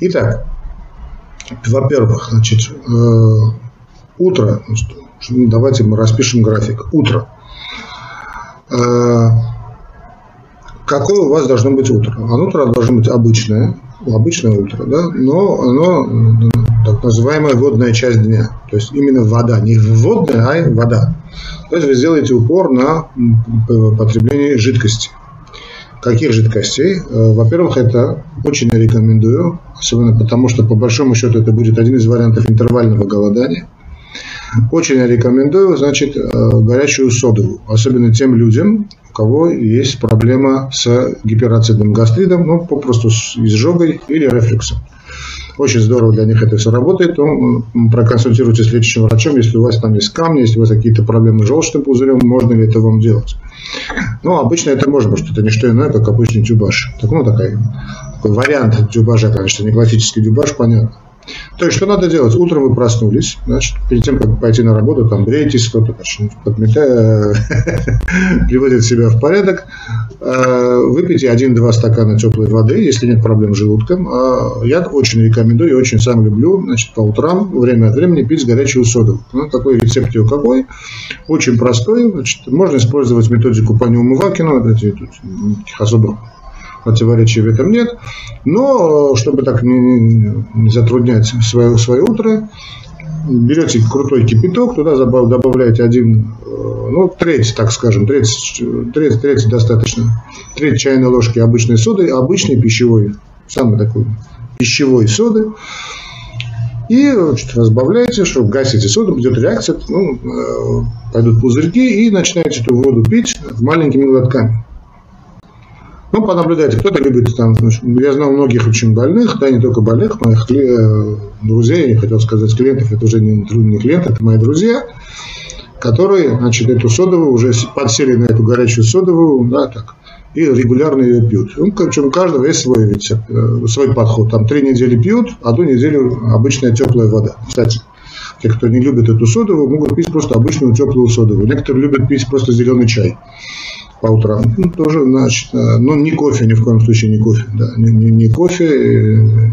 Итак, во-первых, значит, э, утро, давайте мы распишем график. Утро. Э, какое у вас должно быть утро? Оно утро должно быть обычное, обычное утро, да, но оно так называемая водная часть дня. То есть именно вода, не водная, а вода. То есть вы сделаете упор на потребление жидкости. Каких жидкостей? Э, во-первых, это очень рекомендую, особенно потому, что по большому счету это будет один из вариантов интервального голодания. Очень рекомендую, значит, э, горячую соду, особенно тем людям, у кого есть проблема с гиперацидным гастритом, ну, попросту с изжогой или рефлюксом очень здорово для них это все работает, то проконсультируйтесь с лечащим врачом, если у вас там есть камни, если у вас какие-то проблемы с желчным пузырем, можно ли это вам делать. Ну, обычно это можно, потому что это не что иное, как обычный тюбаш. Так, ну, такой, такой вариант тюбажа, конечно, не классический тюбаш, понятно. То есть, что надо делать? Утром вы проснулись, значит, перед тем, как пойти на работу, там, бреетесь, кто-то подметая, приводит себя в порядок, э, выпейте один-два стакана теплой воды, если нет проблем с желудком. А я очень рекомендую, я очень сам люблю, значит, по утрам, время от времени пить горячую соду. Ну, такой рецепт ее какой? Очень простой, значит, можно использовать методику по Неумывакину, особых противоречий в этом нет. Но, чтобы так не, не затруднять свое, свое утро, берете крутой кипяток, туда добавляете один, э, ну, треть, так скажем, треть, треть, треть достаточно, треть чайной ложки обычной соды, обычной пищевой, самой такой пищевой соды, и значит, разбавляете, чтобы гасите соду, идет реакция, ну, э, пойдут пузырьки, и начинаете эту воду пить маленькими глотками. Ну, понаблюдайте, кто-то любит там, я знал многих очень больных, да, не только больных, моих э, друзей, я хотел сказать клиентов, это уже не, не клиенты, это мои друзья, которые, значит, эту содовую уже подсели на эту горячую содовую, да, так, и регулярно ее пьют. Ну, причем у каждого есть свой рецепт, э, свой подход. Там три недели пьют, одну неделю обычная теплая вода. Кстати, те, кто не любит эту содовую, могут пить просто обычную теплую содовую. Некоторые любят пить просто зеленый чай по утрам. Ну, тоже, значит, э, но не кофе, ни в коем случае не кофе. Да, не, не, не кофе,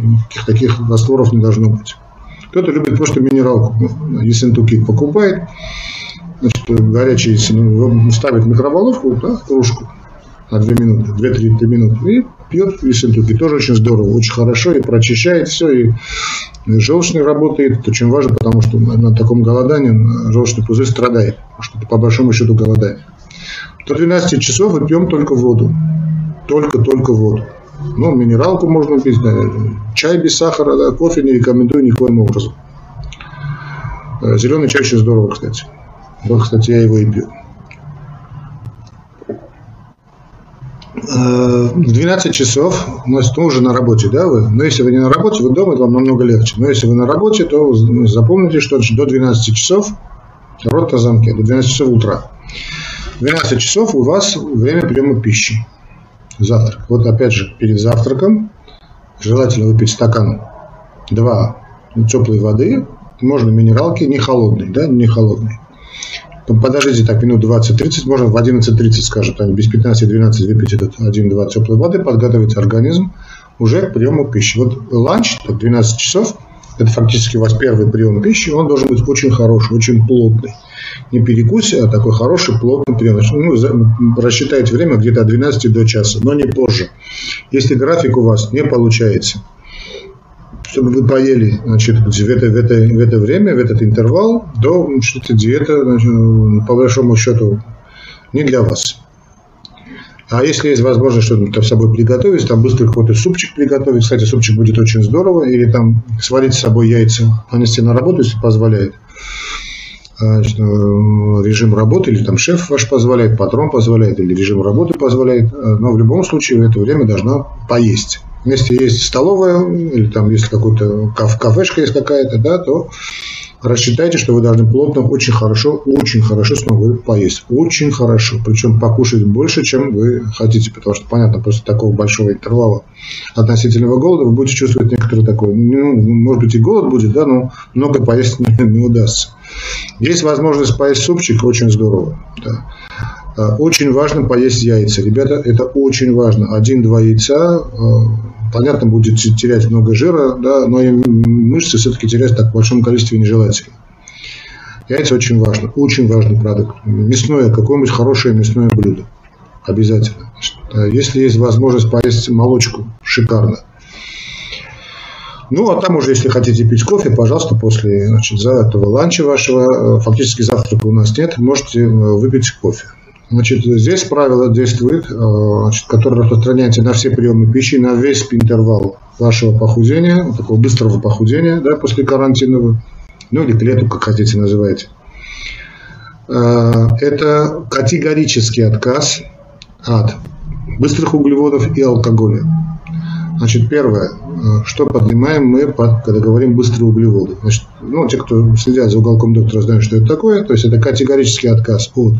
никаких таких растворов не должно быть. Кто-то любит просто минералку. Ну, Ессентуки покупает, значит, горячий, ну, ставит микроволновку, да, кружку на 2 минуты, 2-3 минуты, и пьет Ессентуки. Тоже очень здорово, очень хорошо, и прочищает все, и желчный работает. Это очень важно, потому что на таком голодании желчный пузырь страдает, потому что по большому счету голодание. До 12 часов мы пьем только воду. Только-только воду. Ну, минералку можно пить, да, чай без сахара, да, кофе не рекомендую никоим образом. Э, Зеленый чай очень здорово, кстати. Вот, кстати, я его и пью. Э, в 12 часов, ну, вы уже на работе, да, вы? Но если вы не на работе, вы дома, вам намного легче. Но если вы на работе, то запомните, что до 12 часов рот на замке, до 12 часов утра. 12 часов у вас время приема пищи. Завтрак. Вот опять же, перед завтраком желательно выпить стакан 2 теплой воды, можно минералки, не холодной, да, не холодной. Подождите так минут 20-30, можно в 11.30, скажем, там, без 15-12 выпить этот 1-2 теплой воды, подготовить организм уже к приему пищи. Вот ланч, 12 часов, это фактически у вас первый прием пищи, он должен быть очень хороший, очень плотный не перекусе, а такой хороший, плотный прием. Ну, рассчитайте время где-то от 12 до часа, но не позже. Если график у вас не получается, чтобы вы поели значит, в, это, в, это, в это время, в этот интервал, то что-то диета, значит, по большому счету, не для вас. А если есть возможность что-то с собой приготовить, там быстрый какой-то супчик приготовить, кстати, супчик будет очень здорово, или там сварить с собой яйца, нанести на работу, если позволяет. Значит, режим работы, или там шеф ваш позволяет, патрон позволяет, или режим работы позволяет, э, но в любом случае в это время должна поесть. Если есть столовая, или там есть какой-то кафешка есть какая-то, да, то рассчитайте, что вы должны плотно, очень хорошо, очень хорошо снова поесть. Очень хорошо. Причем покушать больше, чем вы хотите. Потому что, понятно, после такого большого интервала относительного голода вы будете чувствовать некоторый такой, ну, может быть, и голод будет, да, но много поесть не, не удастся. Есть возможность поесть супчик, очень здорово. Да. А, очень важно поесть яйца. Ребята, это очень важно. Один-два яйца а, понятно, будет терять много жира, да, но и мышцы все-таки терять в так большом количестве нежелательно. Яйца очень важно, очень важный продукт. Мясное, какое-нибудь хорошее мясное блюдо. Обязательно. Если есть возможность поесть молочку, шикарно. Ну, а там уже, если хотите пить кофе, пожалуйста, после значит, за этого ланча вашего, э, фактически завтрака у нас нет, можете э, выпить кофе. Значит, здесь правило действует, э, значит, которое распространяется на все приемы пищи, на весь интервал вашего похудения, такого быстрого похудения, да, после карантинного, ну или к как хотите называйте. Это категорический отказ от быстрых углеводов и алкоголя. Значит, первое, что поднимаем мы, под, когда говорим быстрые углеводы. Значит, ну, те, кто следят за уголком доктора, знают, что это такое. То есть это категорический отказ от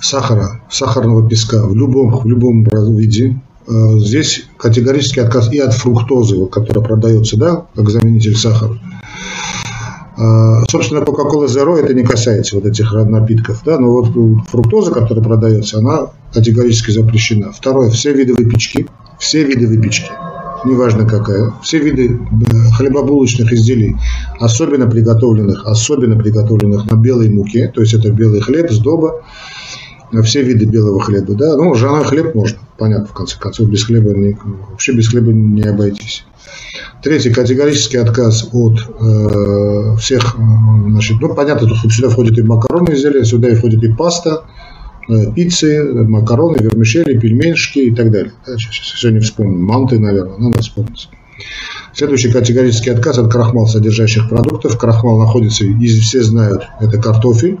сахара, сахарного песка в любом, в любом виде. Э, здесь категорический отказ и от фруктозы, которая продается, да, как заменитель сахара. Э, собственно, Coca-Cola Zero это не касается вот этих напитков, да, но вот фруктоза, которая продается, она категорически запрещена. Второе, все виды выпечки, все виды выпечки, неважно какая, все виды э, хлебобулочных изделий, особенно приготовленных, особенно приготовленных на белой муке, то есть это белый хлеб, сдоба, э, все виды белого хлеба, да, ну, ржаной хлеб можно, понятно, в конце концов, без хлеба, не, вообще без хлеба не обойтись. Третий, категорический отказ от э, всех, значит, ну, понятно, тут сюда входит и макароны изделия, сюда и входит и паста, Э, пиццы, макароны, вермишели, пельменшки и так далее. Да, сейчас, сегодня вспомним. Манты, наверное, надо вспомнить. Следующий категорический отказ от крахмал содержащих продуктов. Крахмал находится, и все знают, это картофель,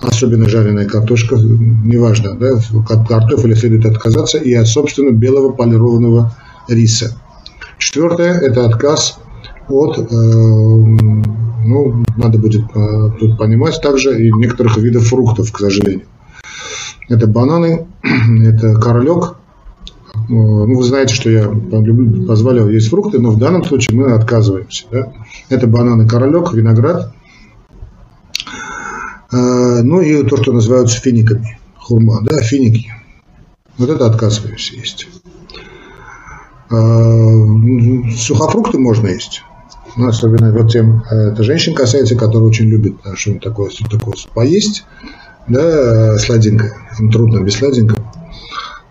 особенно жареная картошка, неважно, да, от картофеля следует отказаться, и от, собственно, белого полированного риса. Четвертое – это отказ от, э, ну, надо будет э, тут понимать также, и некоторых видов фруктов, к сожалению. Это бананы, это королек. Ну, вы знаете, что я позволял есть фрукты, но в данном случае мы отказываемся. Да? Это бананы, королек, виноград. А, ну и то, что называются финиками. Хурма, да, финики. Вот это отказываемся есть. А, сухофрукты можно есть. Особенно вот тем, это женщин касается, которые очень любят что-нибудь такое, такое поесть да, сладенькое. Им трудно без сладенького.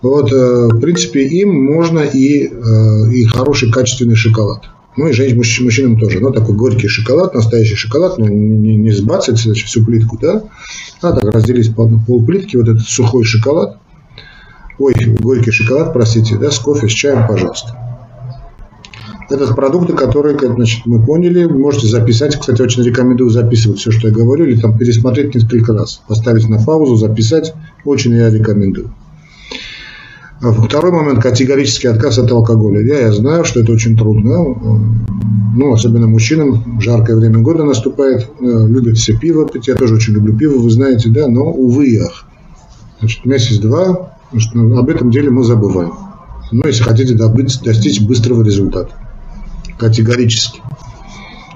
Вот, э, в принципе, им можно и, э, и хороший качественный шоколад. Ну и женщин, мужчинам тоже. Ну, такой горький шоколад, настоящий шоколад, ну, не, не, не сбацать значит, всю плитку, да, а так разделить по пол плитки, вот этот сухой шоколад, ой, горький шоколад, простите, да, с кофе, с чаем, пожалуйста. Это продукты, которые, значит, мы поняли, можете записать. Кстати, очень рекомендую записывать все, что я говорю, или там пересмотреть несколько раз. Поставить на паузу, записать. Очень я рекомендую. А второй момент – категорический отказ от алкоголя. Я, я знаю, что это очень трудно. Ну, особенно мужчинам. Жаркое время года наступает. Э, любят все пиво пить. Я тоже очень люблю пиво, вы знаете, да. Но, увы, ах. Значит, месяц-два об этом деле мы забываем. Но если хотите добыть, достичь быстрого результата категорически.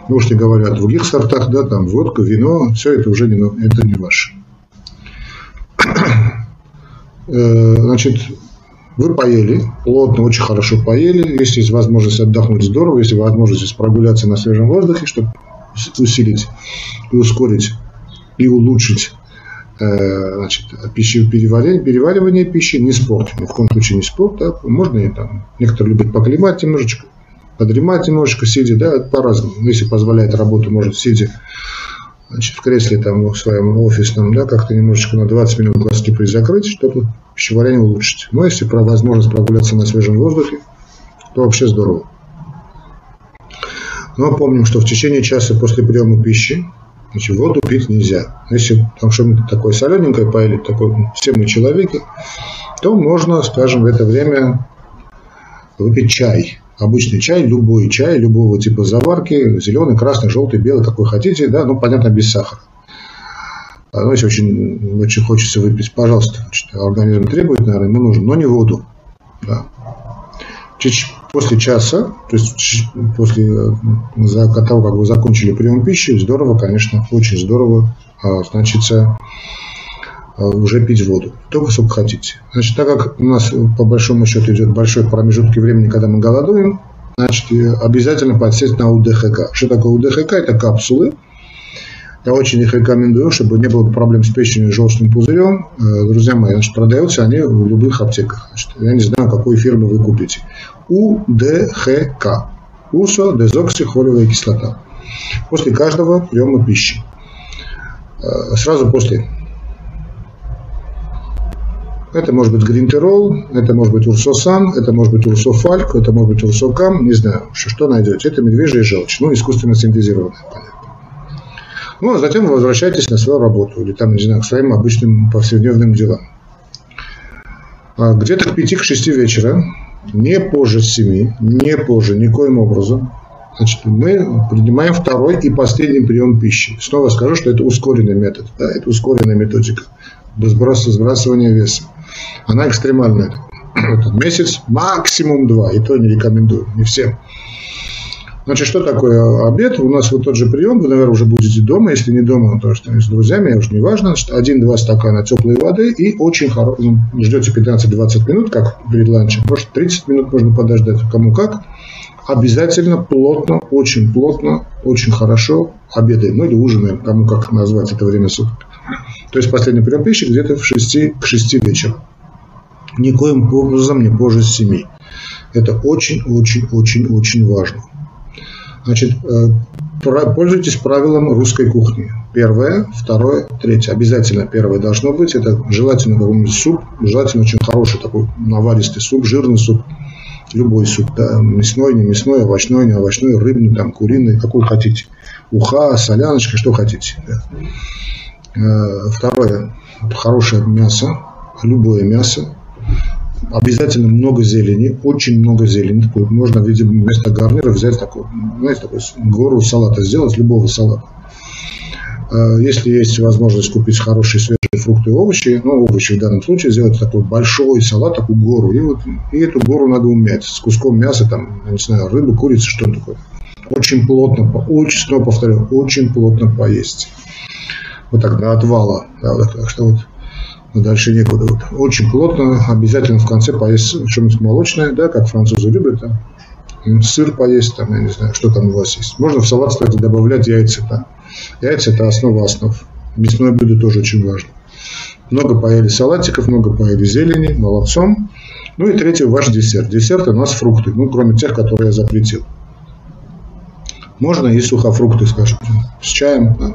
Ну уж не говоря о других сортах, да, там водка, вино, все это уже не, это не ваше. Э, значит, вы поели, плотно, очень хорошо поели. Если есть возможность отдохнуть, здорово. Если возможность прогуляться на свежем воздухе, чтобы усилить и ускорить и улучшить э, значит, пищи, переваривание, переваривание пищи, не спорт. Ни в коем случае не спорт. Да, можно и там, некоторые любят поклимать немножечко подремать немножечко, сидя, да, по-разному. Если позволяет работа, может сидя значит, в кресле там в своем офисном, да, как-то немножечко на 20 минут глазки призакрыть, чтобы пищеварение улучшить. Но если про возможность прогуляться на свежем воздухе, то вообще здорово. Но помним, что в течение часа после приема пищи значит, воду пить нельзя. Если там что-нибудь такое солененькое поели, такой, все мы человеки, то можно, скажем, в это время выпить чай обычный чай, любой чай, любого типа заварки, зеленый, красный, желтый, белый, какой хотите, да, ну, понятно, без сахара. А, ну, если очень, очень хочется выпить, пожалуйста, значит, организм требует, наверное, ему нужно, но не воду. Да. После часа, то есть после того, как вы закончили прием пищи, здорово, конечно, очень здорово, а, значит, уже пить воду. Только сколько хотите. Значит, так как у нас по большому счету идет большой промежутки времени, когда мы голодуем, значит, обязательно подсесть на УДХК. Что такое УДХК? Это капсулы. Я очень их рекомендую, чтобы не было проблем с печенью и желчным пузырем. Э, друзья мои, значит, продаются они в любых аптеках. Значит, я не знаю, какой фирмы вы купите. УДХК. Усо дезоксихолевая кислота. После каждого приема пищи. Э, сразу после это может быть гринтерол, это может быть урсосан, это может быть урсофальк, это может быть урсокам, не знаю, что, что найдете. Это медвежья желчь, ну, искусственно синтезированная, понятно. Ну, а затем вы возвращаетесь на свою работу или там, не знаю, к своим обычным повседневным делам. А где-то к 5 к 6 вечера, не позже 7, не позже, никоим образом, значит, мы принимаем второй и последний прием пищи. Снова скажу, что это ускоренный метод, да, это ускоренная методика сбрасывания веса. Она экстремальная. Это месяц, максимум два, и то не рекомендую, не всем. Значит, что такое обед? У нас вот тот же прием, вы, наверное, уже будете дома, если не дома, то что с друзьями, уже не важно. Один-два стакана теплой воды и очень хорошо, ну, ждете 15-20 минут, как перед ланчем, может 30 минут можно подождать, кому как. Обязательно плотно, очень плотно, очень хорошо обедаем, ну или ужинаем, кому как назвать это время суток. То есть последний прием пищи где-то в 6, к 6 вечера. Никоим образом не позже 7. Это очень-очень-очень-очень важно. Значит, э, пользуйтесь правилом русской кухни. Первое, второе, третье. Обязательно первое должно быть. Это желательно какой-нибудь суп, желательно очень хороший такой наваристый суп, жирный суп. Любой суп, да, мясной, не мясной, овощной, не овощной, рыбный, там, куриный, какой хотите. Уха, соляночка, что хотите. Да. Э, второе, хорошее мясо, любое мясо, обязательно много зелени, очень много зелени. Можно, видимо, вместо гарнира взять такой, знаете, такой гору салата сделать, любого салата. Э, если есть возможность купить хорошие свежие фрукты и овощи, ну, овощи в данном случае, сделать такой большой салат, такую гору, и, вот, и эту гору надо умять с куском мяса, там, не знаю, рыбы, курицы, что такое. Очень плотно, очень, снова повторю, очень плотно поесть вот так до отвала. Да, так что вот дальше некуда. Вот. Очень плотно, обязательно в конце поесть что-нибудь молочное, да, как французы любят, да. сыр поесть, там, я не знаю, что там у вас есть. Можно в салат, кстати, добавлять яйца. Да. Яйца – это основа основ. Мясное блюдо тоже очень важно. Много поели салатиков, много поели зелени, молодцом. Ну и третий – ваш десерт. Десерт у нас фрукты, ну, кроме тех, которые я запретил. Можно и сухофрукты, скажем, с чаем. Да.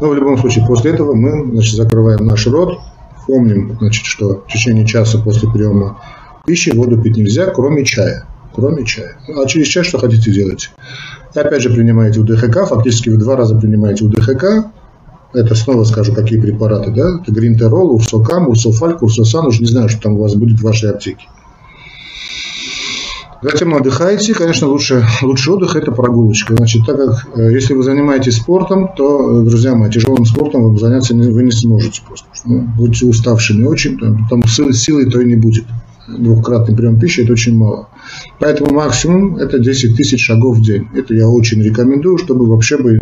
Но в любом случае, после этого мы значит, закрываем наш рот, помним, значит, что в течение часа после приема пищи воду пить нельзя, кроме чая. Кроме чая. А через чай что хотите делать? Опять же принимаете УДХК, фактически вы два раза принимаете УДХК, это снова скажу, какие препараты, да, это гринтерол, урсокам, урсофальк, урсосан, уже не знаю, что там у вас будет в вашей аптеке. Затем отдыхаете. Конечно, лучше, лучший отдых – это прогулочка. Значит, так как э, если вы занимаетесь спортом, то, э, друзья мои, тяжелым спортом вы заняться не, вы не сможете просто. Ну, будете уставшими очень, там, там силы, силы то и не будет. Двухкратный прием пищи – это очень мало. Поэтому максимум – это 10 тысяч шагов в день. Это я очень рекомендую, чтобы вообще бы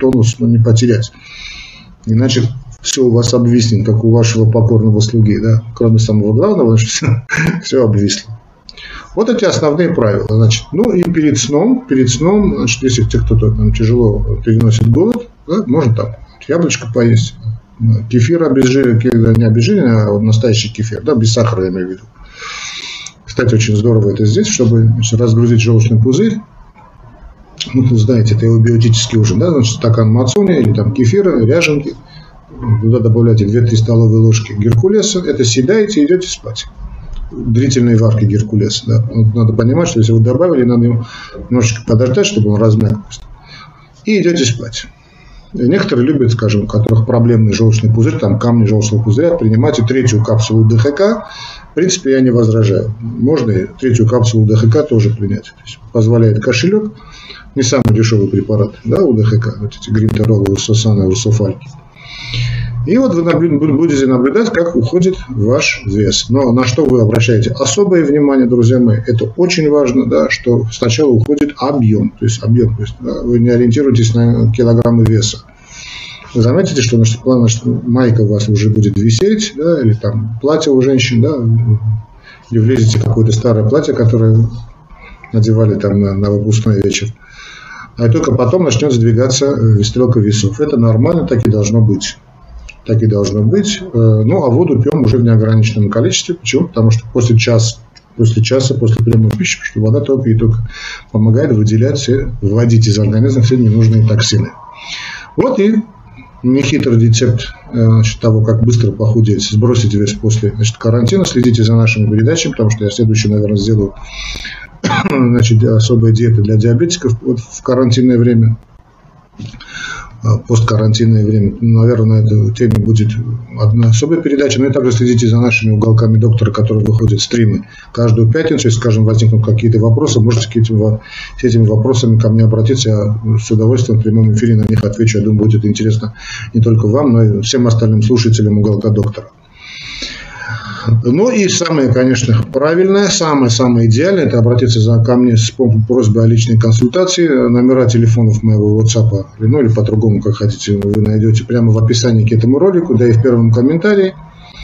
тонус ну, не потерять. Иначе все у вас обвиснет, как у вашего покорного слуги, да? Кроме самого главного, значит, все обвисло. Вот эти основные правила. Значит, ну и перед сном, перед сном, значит, если кто-то там тяжело переносит голод, да, можно там яблочко поесть, кефир обезжиренный, не обезжиренный, а вот настоящий кефир, да, без сахара я имею в виду. Кстати, очень здорово это здесь, чтобы значит, разгрузить желчный пузырь. Ну, знаете, это его биотический ужин, да, значит, стакан мацуни или там кефира, ряженки. Туда добавляете 2-3 столовые ложки геркулеса, это съедаете и идете спать длительной варки Геркулеса. Да. Надо понимать, что если вы добавили, надо немножечко подождать, чтобы он размяк. И идете спать. Некоторые любят, скажем, у которых проблемный желчный пузырь, там камни желчного пузыря, принимать и третью капсулу ДХК. В принципе, я не возражаю. Можно и третью капсулу ДХК тоже принять. То есть позволяет кошелек. Не самый дешевый препарат, да, у ДХК, вот эти гринтеролы, урсосаны, урсофальки. И вот вы будете наблюдать, как уходит ваш вес. Но на что вы обращаете особое внимание, друзья мои, это очень важно, да, что сначала уходит объем, то есть объем, то есть да, вы не ориентируетесь на килограммы веса. вы заметите, что значит, значит, майка у вас уже будет висеть, да, или там платье у женщин, да, или влезете в какое-то старое платье, которое надевали там на, на выпускной вечер. А только потом начнет сдвигаться э, стрелка весов. Это нормально, так и должно быть. Так и должно быть. Э, ну, а воду пьем уже в неограниченном количестве. Почему? Потому что после часа после часа, после приема пищи, что вода только и только помогает выделять, все, вводить из организма все ненужные токсины. Вот и нехитрый рецепт э, значит, того, как быстро похудеть, сбросить вес после значит, карантина. Следите за нашими передачами, потому что я следующий, наверное, сделаю значит, особые диеты для диабетиков вот в карантинное время. А, посткарантинное время. Наверное, на этой теме будет одна особая передача. Но и также следите за нашими уголками доктора, которые выходят стримы каждую пятницу. Если, скажем, возникнут какие-то вопросы, можете к этим, с этими вопросами ко мне обратиться. Я с удовольствием в прямом эфире на них отвечу. Я думаю, будет интересно не только вам, но и всем остальным слушателям уголка доктора. Ну и самое, конечно, правильное, самое-самое идеальное, это обратиться за, ко мне с просьбой о личной консультации. Номера телефонов моего WhatsApp, ну или по-другому, как хотите, вы найдете прямо в описании к этому ролику, да и в первом комментарии –